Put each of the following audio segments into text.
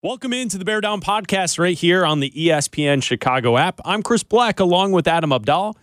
Welcome into the Bear Down podcast right here on the ESPN Chicago app. I'm Chris Bleck along with Adam Abdallah.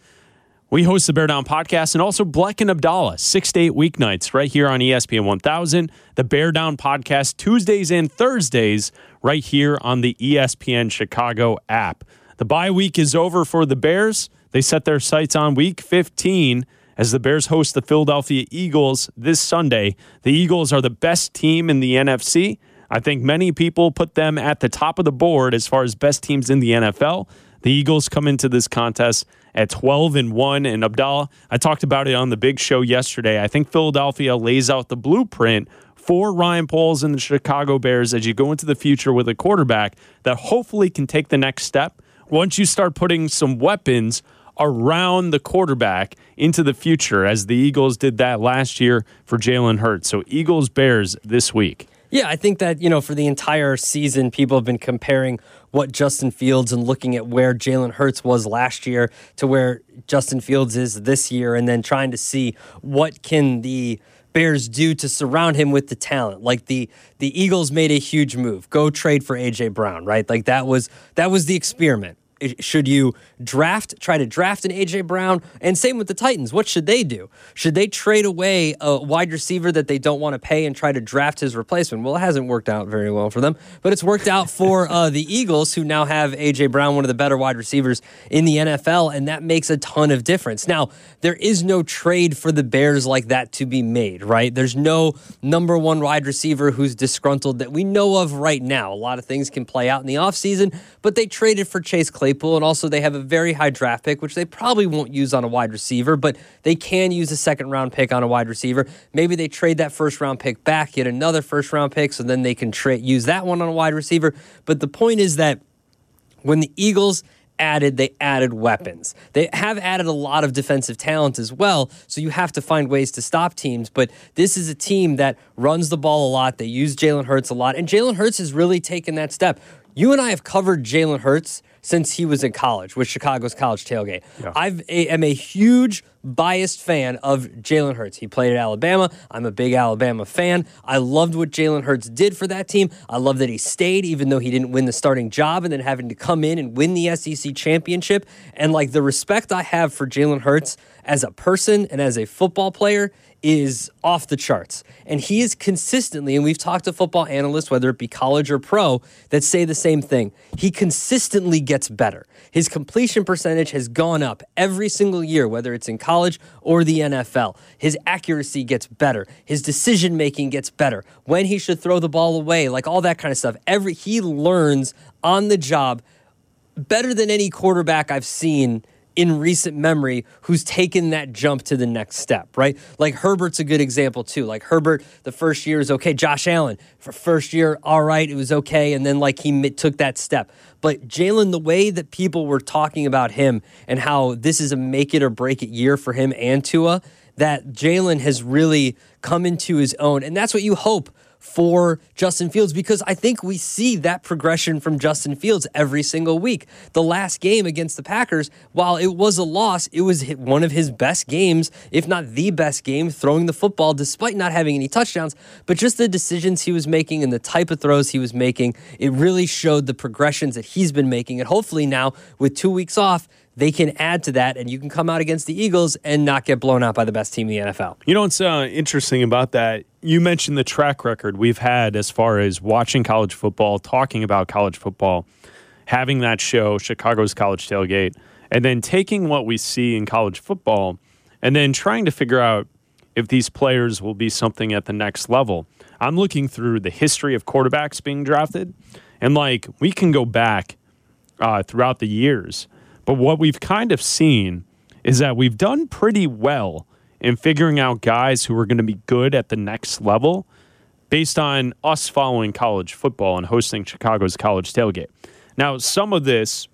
We host the Bear Down podcast and also Bleck and Abdallah, six to eight weeknights right here on ESPN 1000. The Bear Down podcast Tuesdays and Thursdays right here on the ESPN Chicago app. The bye week is over for the Bears. They set their sights on week 15 as the Bears host the Philadelphia Eagles this Sunday. The Eagles are the best team in the NFC. I think many people put them at the top of the board as far as best teams in the NFL. The Eagles come into this contest at 12 and 1 and Abdallah, I talked about it on the big show yesterday. I think Philadelphia lays out the blueprint for Ryan Poles and the Chicago Bears as you go into the future with a quarterback that hopefully can take the next step. Once you start putting some weapons around the quarterback into the future, as the Eagles did that last year for Jalen Hurts. So, Eagles Bears this week. Yeah, I think that, you know, for the entire season, people have been comparing what Justin Fields and looking at where Jalen Hurts was last year to where Justin Fields is this year, and then trying to see what can the Bears do to surround him with the talent. Like the the Eagles made a huge move. Go trade for AJ Brown, right? Like that was that was the experiment. Should you draft, try to draft an AJ Brown? And same with the Titans. What should they do? Should they trade away a wide receiver that they don't want to pay and try to draft his replacement? Well, it hasn't worked out very well for them, but it's worked out for uh, the Eagles, who now have AJ Brown, one of the better wide receivers in the NFL, and that makes a ton of difference. Now, there is no trade for the Bears like that to be made, right? There's no number one wide receiver who's disgruntled that we know of right now. A lot of things can play out in the offseason, but they traded for Chase Claypool, and also they have a very high draft pick, which they probably won't use on a wide receiver, but they can use a second round pick on a wide receiver. Maybe they trade that first round pick back, get another first round pick, so then they can tra- use that one on a wide receiver. But the point is that when the Eagles added, they added weapons. They have added a lot of defensive talent as well, so you have to find ways to stop teams. But this is a team that runs the ball a lot. They use Jalen Hurts a lot, and Jalen Hurts has really taken that step. You and I have covered Jalen Hurts since he was in college with Chicago's college tailgate. I am a huge biased fan of Jalen Hurts. He played at Alabama. I'm a big Alabama fan. I loved what Jalen Hurts did for that team. I love that he stayed, even though he didn't win the starting job, and then having to come in and win the SEC championship. And like the respect I have for Jalen Hurts as a person and as a football player is off the charts. And he is consistently, and we've talked to football analysts, whether it be college or pro, that say the same thing. He consistently gets better. His completion percentage has gone up every single year, whether it's in college or the NFL. His accuracy gets better. His decision making gets better. When he should throw the ball away, like all that kind of stuff. Every he learns on the job better than any quarterback I've seen in recent memory who's taken that jump to the next step, right? Like Herbert's a good example too. Like Herbert, the first year is okay. Josh Allen, for first year, all right, it was okay. And then like he took that step. But Jalen, the way that people were talking about him and how this is a make it or break it year for him and Tua, that Jalen has really come into his own. And that's what you hope for Justin Fields because I think we see that progression from Justin Fields every single week. The last game against the Packers, while it was a loss, it was one of his best games, if not the best game, throwing the football despite not having any touchdowns. But just the decisions he was making and the type of throws he was making, it really showed the progressions that he's been making. And hopefully now, with two weeks off, they can add to that and you can come out against the Eagles and not get blown out by the best team in the NFL. You know what's uh, interesting about that? You mentioned the track record we've had as far as watching college football, talking about college football, having that show, Chicago's College Tailgate, and then taking what we see in college football and then trying to figure out if these players will be something at the next level. I'm looking through the history of quarterbacks being drafted, and like we can go back uh, throughout the years. But what we've kind of seen is that we've done pretty well in figuring out guys who are going to be good at the next level based on us following college football and hosting Chicago's college tailgate. Now, some of this,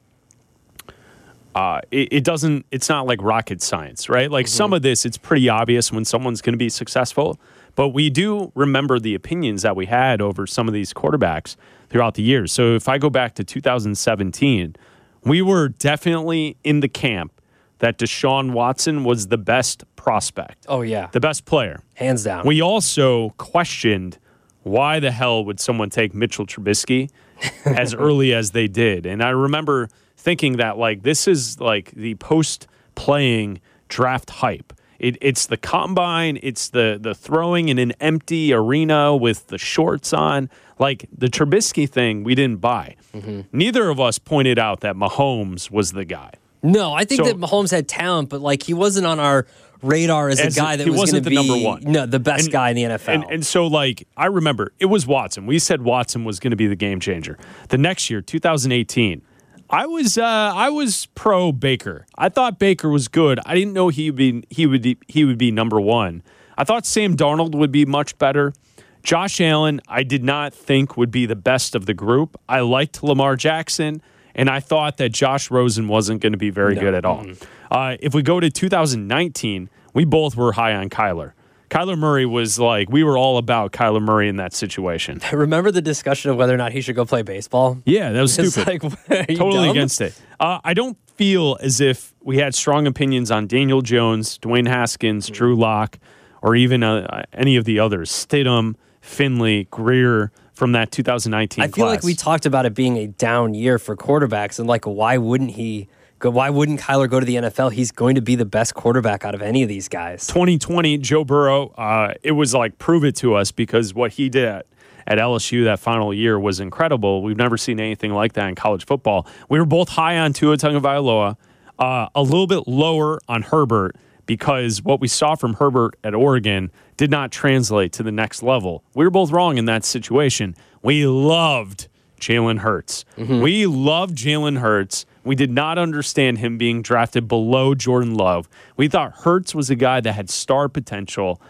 uh, it, it doesn't, it's not like rocket science, right? Like some of this, it's pretty obvious when someone's going to be successful. But we do remember the opinions that we had over some of these quarterbacks throughout the years. So if I go back to 2017, we were definitely in the camp that Deshaun Watson was the best prospect, Oh, yeah. the best player. Hands down. We also questioned why the hell would someone take Mitchell Trubisky as early as they did. And I remember thinking that like this is like the post playing draft hype. It, it's the combine, it's the the throwing in an empty arena with the shorts on. Like the Trubisky thing, we didn't buy. Mm-hmm. Neither of us pointed out that Mahomes was the guy. No, I think so, that Mahomes had talent, but like he wasn't on our radar as, as a guy that was going to be number one. No, the best and, guy in the NFL. And, and, so, like, I remember it was Watson. We said Watson was going to be the game changer. The next year, 2018, I was uh, I was pro Baker. I thought Baker was good. I didn't know he would be he would be, he would be number one. I thought Sam Darnold would be much better. Josh Allen, I did not think would be the best of the group. I liked Lamar Jackson, and I thought that Josh Rosen wasn't going to be very no. good at all. Mm-hmm. Uh, if we go to 2019, we both were high on Kyler. Kyler Murray was like, we were all about Kyler Murray in that situation. I Remember the discussion of whether or not he should go play baseball? Yeah, that was stupid. Like, totally dumb? against it. Uh, I don't feel as if we had strong opinions on Daniel Jones, Dwayne Haskins, mm-hmm. Drew Lock, or even uh, any of the others. Stidham, Finley, Grier from that 2019 I feel class. like we talked about it being a down year for quarterbacks, and like, why wouldn't he – why wouldn't Kyler go to the NFL? He's going to be the best quarterback out of any of these guys. 2020, Joe Burrow, uh, it was like prove it to us because what he did at LSU that final year was incredible. We've never seen anything like that in college football. We were both high on Tua Tagovailoa, uh, a little bit lower on Herbert because what we saw from Herbert at Oregon did not translate to the next level. We were both wrong in that situation. We loved Jalen Hurts. Mm-hmm. We love Jalen Hurts. We did not understand him being drafted below Jordan Love. We thought Hurts was a guy that had star potential.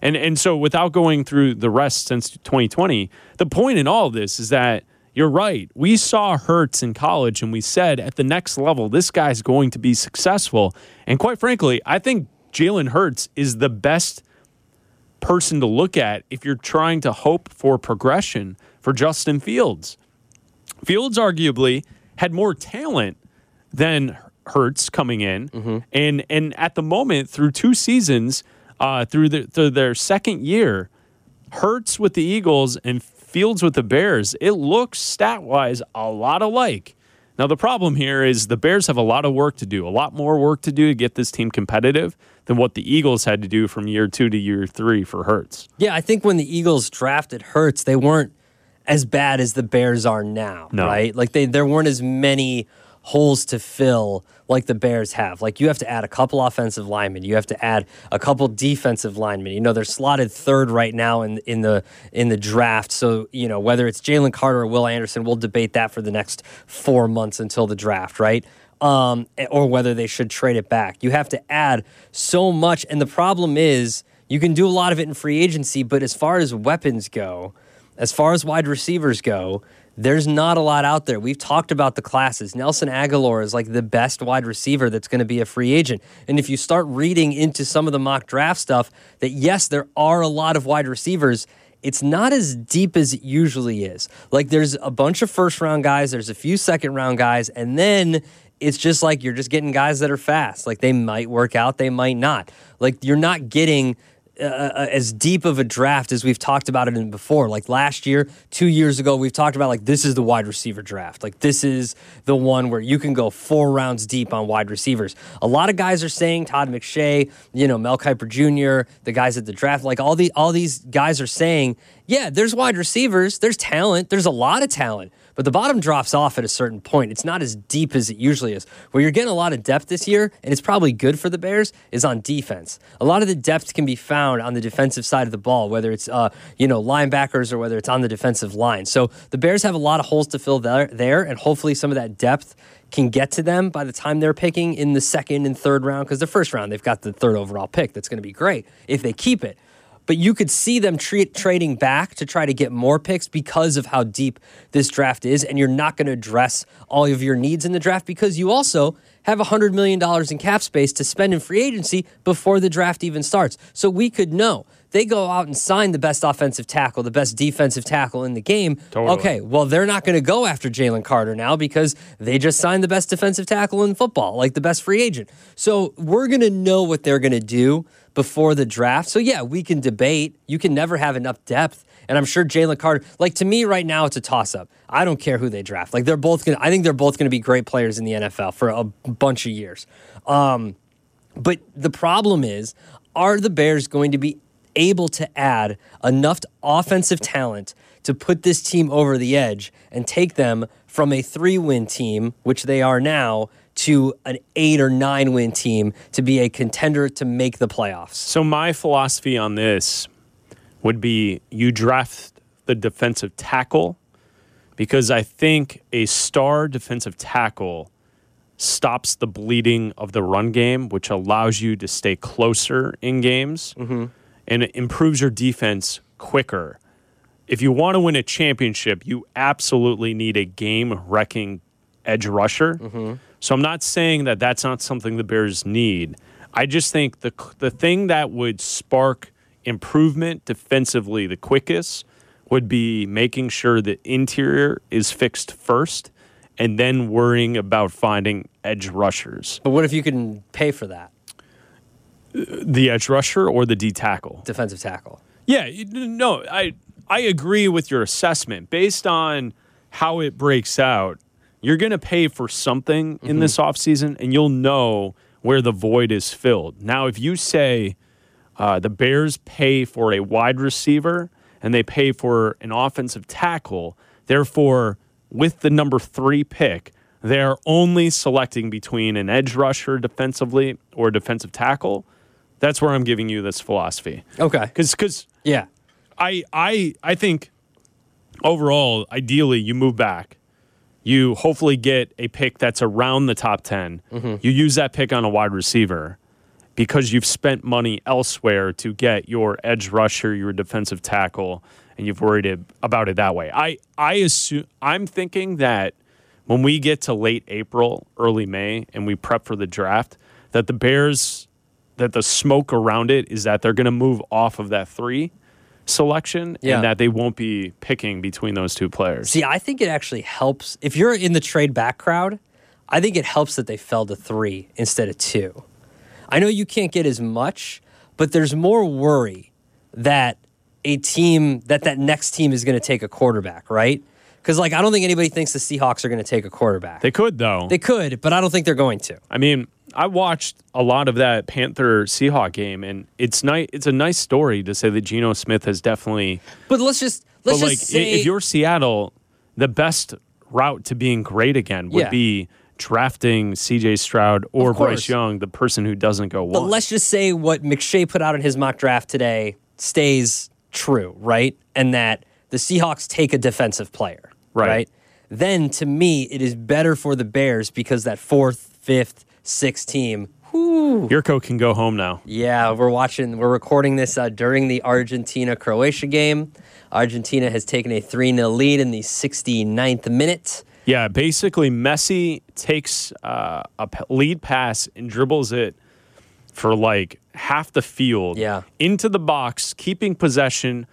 And and so without going through the rest since 2020, the point in all of this is that you're right. We saw Hurts in college and we said at the next level, this guy's going to be successful. And quite frankly, I think Jalen Hurts is the best person to look at if you're trying to hope for progression for Justin Fields. Fields arguably had more talent than Hurts coming in, mm-hmm. and and at the moment through two seasons, uh, through, the, through their second year, Hurts with the Eagles and Fields with the Bears, it looks stat wise a lot alike. Now the problem here is the Bears have a lot of work to do, a lot more work to do to get this team competitive than what the Eagles had to do from year two to year three for Hurts. Yeah, I think when the Eagles drafted Hurts, they weren't as bad as the Bears are now, no. right? Like they there weren't as many holes to fill like the Bears have. Like you have to add a couple offensive linemen, you have to add a couple defensive linemen. You know, they're slotted third right now in in the in the draft. So, you know, whether it's Jalen Carter or Will Anderson, we'll debate that for the next 4 months until the draft, right? Um, or whether they should trade it back. You have to add so much and the problem is you can do a lot of it in free agency, but as far as weapons go, as far as wide receivers go, there's not a lot out there. We've talked about the classes. Nelson Agholor is like the best wide receiver that's going to be a free agent. And if you start reading into some of the mock draft stuff, that yes, there are a lot of wide receivers. It's not as deep as it usually is. Like there's a bunch of first round guys, there's a few second round guys, and then it's just like you're just getting guys that are fast. Like they might work out, they might not. Like you're not getting uh, uh, as deep of a draft as we've talked about it in before. Like last year, two years ago, we've talked about like this is the wide receiver draft. Like this is the one where you can go four rounds deep on wide receivers. A lot of guys are saying Todd McShay, you know, Mel Kiper Jr., the guys at the draft, like all the all these guys are saying, yeah, there's wide receivers, there's talent, there's a lot of talent. But the bottom drops off at a certain point. It's not as deep as it usually is. Where you're getting a lot of depth this year, and it's probably good for the Bears, is on defense. A lot of the depth can be found on the defensive side of the ball, whether it's uh, you know linebackers or whether it's on the defensive line. So the Bears have a lot of holes to fill there, there and hopefully some of that depth can get to them by the time they're picking in the second and third round. Because the first round, they've got the third overall pick. That's going to be great if they keep it but you could see them treat, trading back to try to get more picks because of how deep this draft is. And you're not going to address all of your needs in the draft because you also have $100 million in cap space to spend in free agency before the draft even starts. So we could know. They go out and sign the best offensive tackle, the best defensive tackle in the game. Totally. Okay, well, they're not going to go after Jalen Carter now because they just signed the best defensive tackle in football, like the best free agent. So we're going to know what they're going to do before the draft. So, yeah, we can debate. You can never have enough depth And I'm sure Jalen Carter, like to me right now, it's a toss up. I don't care who they draft. Like they're both going to, I think they're both going to be great players in the NFL for a bunch of years. Um, but the problem is, are the Bears going to be able to add enough offensive talent to put this team over the edge and take them from a three win team, which they are now, to an eight or nine win team to be a contender to make the playoffs. So, my philosophy on this would be you draft the defensive tackle because I think a star defensive tackle stops the bleeding of the run game, which allows you to stay closer in games Mm-hmm. And it improves your defense quicker. If you want to win a championship, you absolutely need a game wrecking edge rusher. Mm-hmm. So I'm not saying that that's not something the Bears need. I just think the the thing that would spark improvement defensively the quickest would be making sure the interior is fixed first and then worrying about finding edge rushers. But what if you can pay for that The edge rusher or the D tackle? defensive tackle? Yeah, no, I I agree with your assessment. Based on how it breaks out, you're going to pay for something in this offseason and you'll know where the void is filled. Now, if you say uh, the Bears pay for a wide receiver and they pay for an offensive tackle, therefore, with the number three pick, they're only selecting between an edge rusher defensively or a defensive tackle. That's where I'm giving you this philosophy. Okay. Because because Yeah. I I I think overall, ideally, you move back. You hopefully get a pick that's around the top 10. Mm-hmm. You use that pick on a wide receiver because you've spent money elsewhere to get your edge rusher, your defensive tackle, and you've worried about it that way. I I assume I'm thinking that when we get to late April, early May, and we prep for the draft, that the Bears, that the smoke around it is that they're going to move off of that three selection Yeah. and that they won't be picking between those two players. See, I think it actually helps. If you're in the trade back crowd, I think it helps that they fell to three instead of two. I know you can't get as much, but there's more worry that a team, that that next team is going to take a quarterback, right? Because, like, I don't think anybody thinks the Seahawks are going to take a quarterback. They could though. They could, but I don't think they're going to. I mean, I watched a lot of that Panther Seahawk game, and it's nice. It's a nice story to say that Geno Smith has definitely. But let's just let's but like, just say if you're Seattle, the best route to being great again would Yeah. be drafting C.J. Stroud or Bryce Young, the person who doesn't go But let's just say what McShay put out in his mock draft today stays true, right? And that the Seahawks take a defensive player, Right. right? Then to me, it is better for the Bears because that fourth, fifth, sixth team. Yurko can go home now. Yeah, we're watching, we're recording this uh, during the Argentina Croatia game. Argentina has taken a 3 0 lead in the 69th minute. Yeah, basically, Messi takes uh, a lead pass and dribbles it for like half the field Yeah. into the box, keeping possession.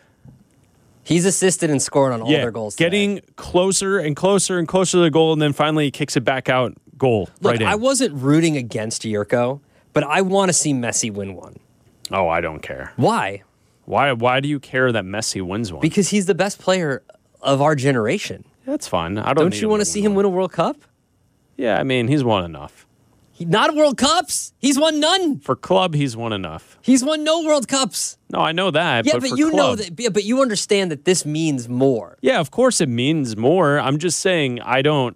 He's assisted and scored on all yeah, their goals. today. getting closer and closer and closer to the goal, and then finally he kicks it back out. Goal Look, right in. I wasn't rooting against Yurko, but I want to see Messi win one. oh, I don't care. Why? Why? Why do you care that Messi wins one? Because he's the best player of our generation. That's fine. I don't. Don't you want to see him win a World Cup? Yeah, I mean he's won enough He, not World Cups. He's won none. for club. He's won enough. He's won no World Cups. No, I know that. Yeah, but, but, for you know that. yeah, But you understand that this means more. Yeah, of course it means more. I'm just saying I don't.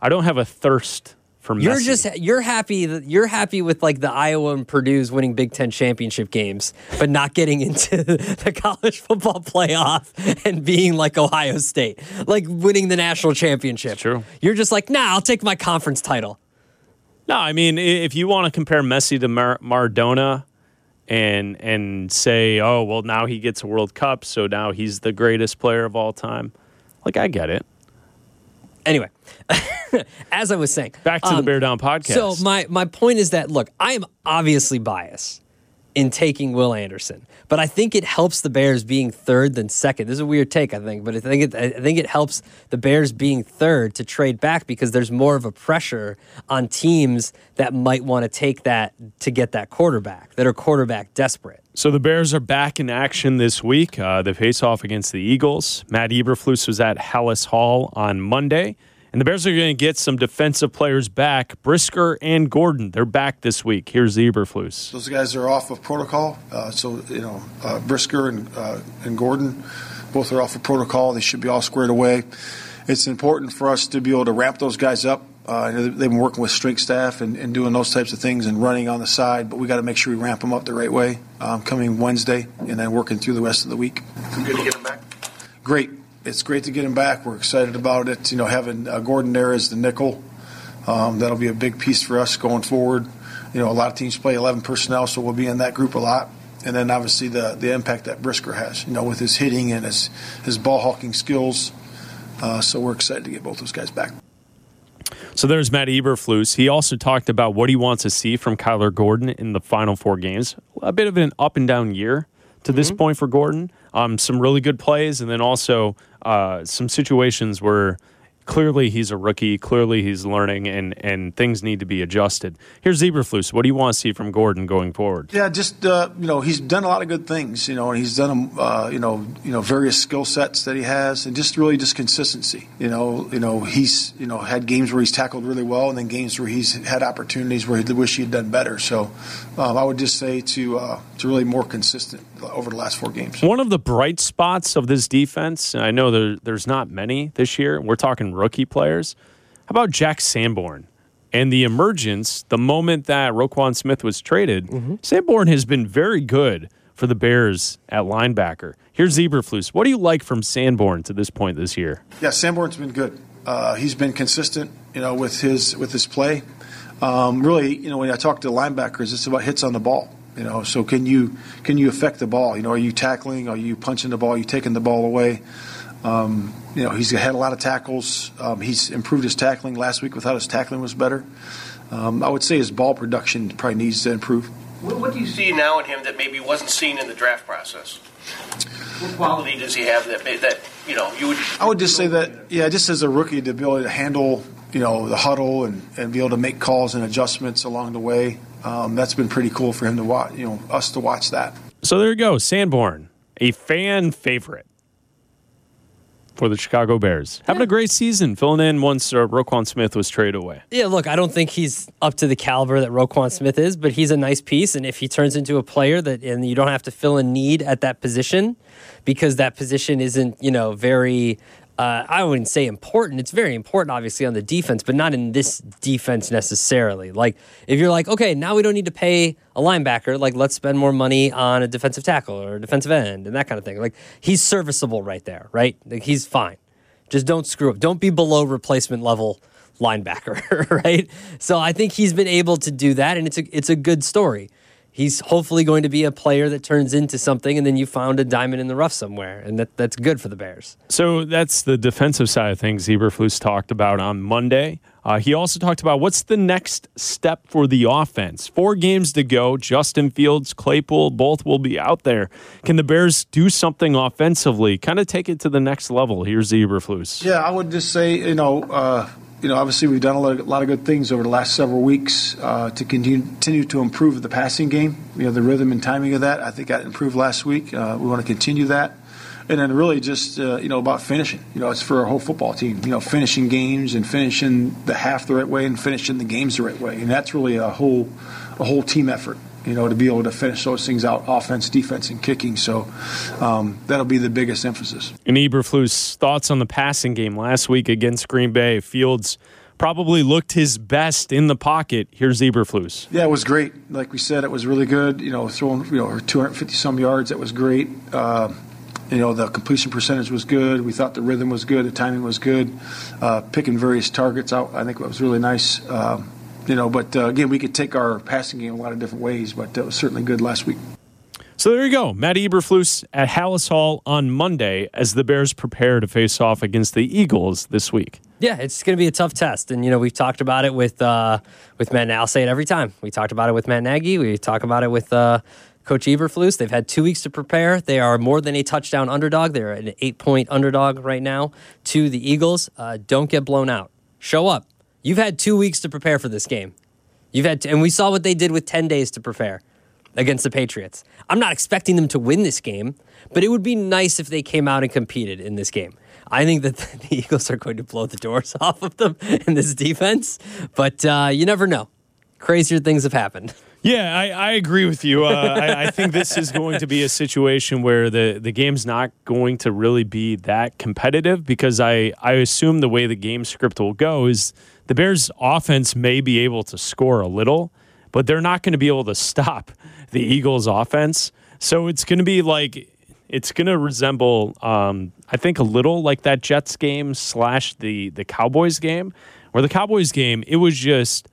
I don't have a thirst for You're just you're happy that you're happy with like the Iowa and Purdue's winning Big Ten championship games, but not getting into the college football playoff and being like Ohio State, like winning the national championship. It's true. You're just like, nah, I'll take my conference title. No, I mean, if you want to compare Messi to Mar- Maradona and and say, oh, well, now he gets a World Cup, so now he's the greatest player of all time. Like, I get it. Anyway, as I was saying, Back to the um, Bear Down podcast. So my my point is that look, I am obviously biased in taking Will Anderson. But I think it helps the Bears being third than second. This is a weird take, I think, but I think it, I think it helps the Bears being third to trade back because there's more of a pressure on teams that might want to take that to get that quarterback that are quarterback desperate. So the Bears are back in action this week. Uh, they face off against the Eagles. Matt Eberflus was at Halas Hall on Monday. And the Bears are going to get some defensive players back. Brisker and Gordon, they're back this week. Here's Eberflus. Those guys are off of protocol. Uh, so, you know, uh, Brisker and, uh, and Gordon both are off of protocol. They should be all squared away. It's important for us to be able to ramp those guys up. Uh, they've been working with strength staff and, and, doing those types of things and running on the side, but we got to make sure we ramp them up the right way um, coming Wednesday and then working through the rest of the week. Good to get them back. Great it's great to get him back. We're excited about it. You know, having uh, Gordon there as the nickel, um, that'll be a big piece for us going forward. You know, a lot of teams play 11 personnel, so we'll be in that group a lot. And then obviously the the impact that Brisker has, you know, with his hitting and his his ball hawking skills. Uh, so we're excited to get both those guys back. So there's Matt Eberflus. He also talked about what he wants to see from Kyler Gordon in the final four games. A bit of an up and down year to mm-hmm. this point for Gordon. Um, some really good plays, and then also uh, some situations where clearly he's a rookie. Clearly he's learning, and and things need to be adjusted. Here's Eberflus. What do you want to see from Gordon going forward? Yeah, just uh, you know he's done a lot of good things. You know, and he's done uh, you know you know various skill sets that he has, and just really just consistency. You know, you know he's you know had games where he's tackled really well, and then games where he's had opportunities where he wish he had done better. So um, I would just say to uh, to really more consistent over the last four games. One of the bright spots of this defense, I know there, there's not many this year. We're talking rookie players. How about Jack Sanborn? And the emergence, the moment that Roquan Smith was traded, mm-hmm. Sanborn has been very good for the Bears at linebacker. Here's Eberflus. What do you like from Sanborn to this point this year? Yeah, Sanborn's been good. Uh, he's been consistent, you know, with his with his play. Um, really, you know, when I talk to linebackers, it's about hits on the ball. You know, so can you can you affect the ball? You know, are you tackling? Are you punching the ball? Are you taking the ball away? Um, you know, he's had a lot of tackles. Um, he's improved his tackling. Last week, without his tackling was better. Um, I would say his ball production probably needs to improve. What, what, do you see now in him that maybe wasn't seen in the draft process? What quality does he have that that you know you would? I would just say that yeah, just as a rookie, the ability to handle you know the huddle and, and be able to make calls and adjustments along the way um, that's been pretty cool for him to watch, you know, us to watch that. So there you go, Sanborn, a fan favorite for the Chicago Bears. Having a great season, filling in once uh, Roquan Smith was traded away. Yeah, look, I don't think he's up to the caliber that Roquan Smith is, but he's a nice piece. And if he turns into a player that, and you don't have to fill a need at that position because that position isn't, you know, very uh, I wouldn't say important. It's very important, obviously, on the defense, but not in this defense necessarily. Like, if you're like, okay, now we don't need to pay a linebacker, like, let's spend more money on a defensive tackle or a defensive end and that kind of thing. Like, he's serviceable right there, right? Like, he's fine. Just don't screw up. Don't be below replacement level linebacker, right? So I think he's been able to do that, and it's a it's a good story he's hopefully going to be a player that turns into something, and then you found a diamond in the rough somewhere, and that, that's good for the Bears. So that's the defensive side of things Eberflus talked about on Monday. Uh, he also talked about what's the next step for the offense. Four games to go. Justin Fields, Claypool, both will be out there. Can the Bears do something offensively? Kind of take it to the next level. Here's Eberflus. Yeah, I would just say, you know, uh, you know, obviously we've done a lot, of, a lot of good things over the last several weeks uh, to continue, continue, to improve the passing game. You know, the rhythm and timing of that, I think, got improved last week. Uh, we want to continue that. And then really just, uh, you know, about finishing. You know, it's for our whole football team. You know, finishing games and finishing the half the right way and finishing the games the right way. And that's really a whole, a whole team effort you know, to be able to finish those things out, offense, defense, and kicking. So um, that'll be the biggest emphasis. And Eberflus' thoughts on the passing game last week against Green Bay. Fields probably looked his best in the pocket. Here's Eberflus. Yeah, it was great. Like we said, it was really good. You know, throwing you know 250 some yards. That was great. Uh, you know, the completion percentage was good. We thought the rhythm was good. The timing was good. Uh, picking various targets out, I think it was really nice. Um, you know, but uh, again, we could take our passing game a lot of different ways, but it was certainly good last week. So there you go. Matt Eberflus at Halas Hall on Monday as the Bears prepare to face off against the Eagles this week. Yeah, it's going to be a tough test, and you know we've talked about it with uh, with Matt. And I'll say it every time. We talked about it with Matt Nagy. We talk about it with uh, Coach Eberflus, they've had two weeks to prepare. They are more than a touchdown underdog. They're an eight point underdog right now to the Eagles. Uh, don't get blown out. Show up. You've had two weeks to prepare for this game. You've had, and we saw what they did with 10 days to prepare against the Patriots. I'm not expecting them to win this game, but it would be nice if they came out and competed in this game. I think that the Eagles are going to blow the doors off of them in this defense, but uh, you never know. Crazier things have happened. Yeah, I, I agree with you. Uh, I, I, think this is going to be a situation where the, the game's not going to really be that competitive because I, I assume the way the game script will go is the Bears' offense may be able to score a little, but they're not going to be able to stop the Eagles' offense. So it's going to be like it's going to resemble, um, I think, a little like that Jets game slash the the Cowboys game, where the Cowboys game it was just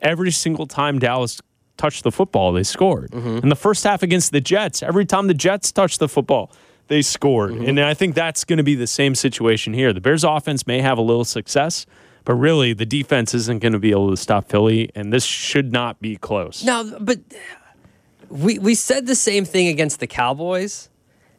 every single time Dallas touched the football, they scored. Mm-hmm. In the first half against the Jets, every time the Jets touched the football, they scored. Mm-hmm. And I think that's going to be the same situation here. The Bears offense may have a little success, but really the defense isn't going to be able to stop Philly, and this should not be close. No, but we we said the same thing against the Cowboys.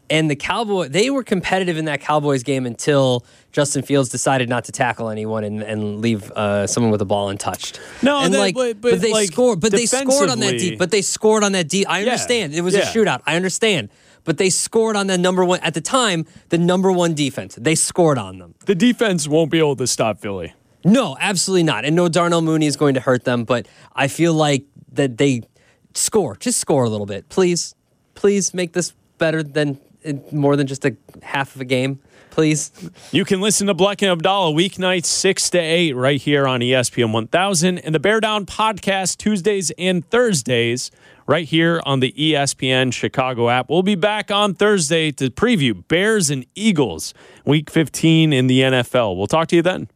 And the Cowboy, they were competitive in that Cowboys game until Justin Fields decided not to tackle anyone and, and leave uh, someone with the ball untouched. No, and that, like, but, but, but they like scored, but they scored on that deep. But they scored on that deep. I understand yeah, it was yeah. a shootout. I understand, but they scored on the number one at the time, the number one defense. They scored on them. The defense won't be able to stop Philly. No, absolutely not. And no, Darnell Mooney is going to hurt them. But I feel like that they score, just score a little bit, please, please make this better than more than just a half of a game, please? You can listen to Bleck and Abdallah weeknights 6 to 8 right here on ESPN 1000 and the Bear Down podcast Tuesdays and Thursdays right here on the ESPN Chicago app. We'll be back on Thursday to preview Bears and Eagles week 15 in the NFL. We'll talk to you then.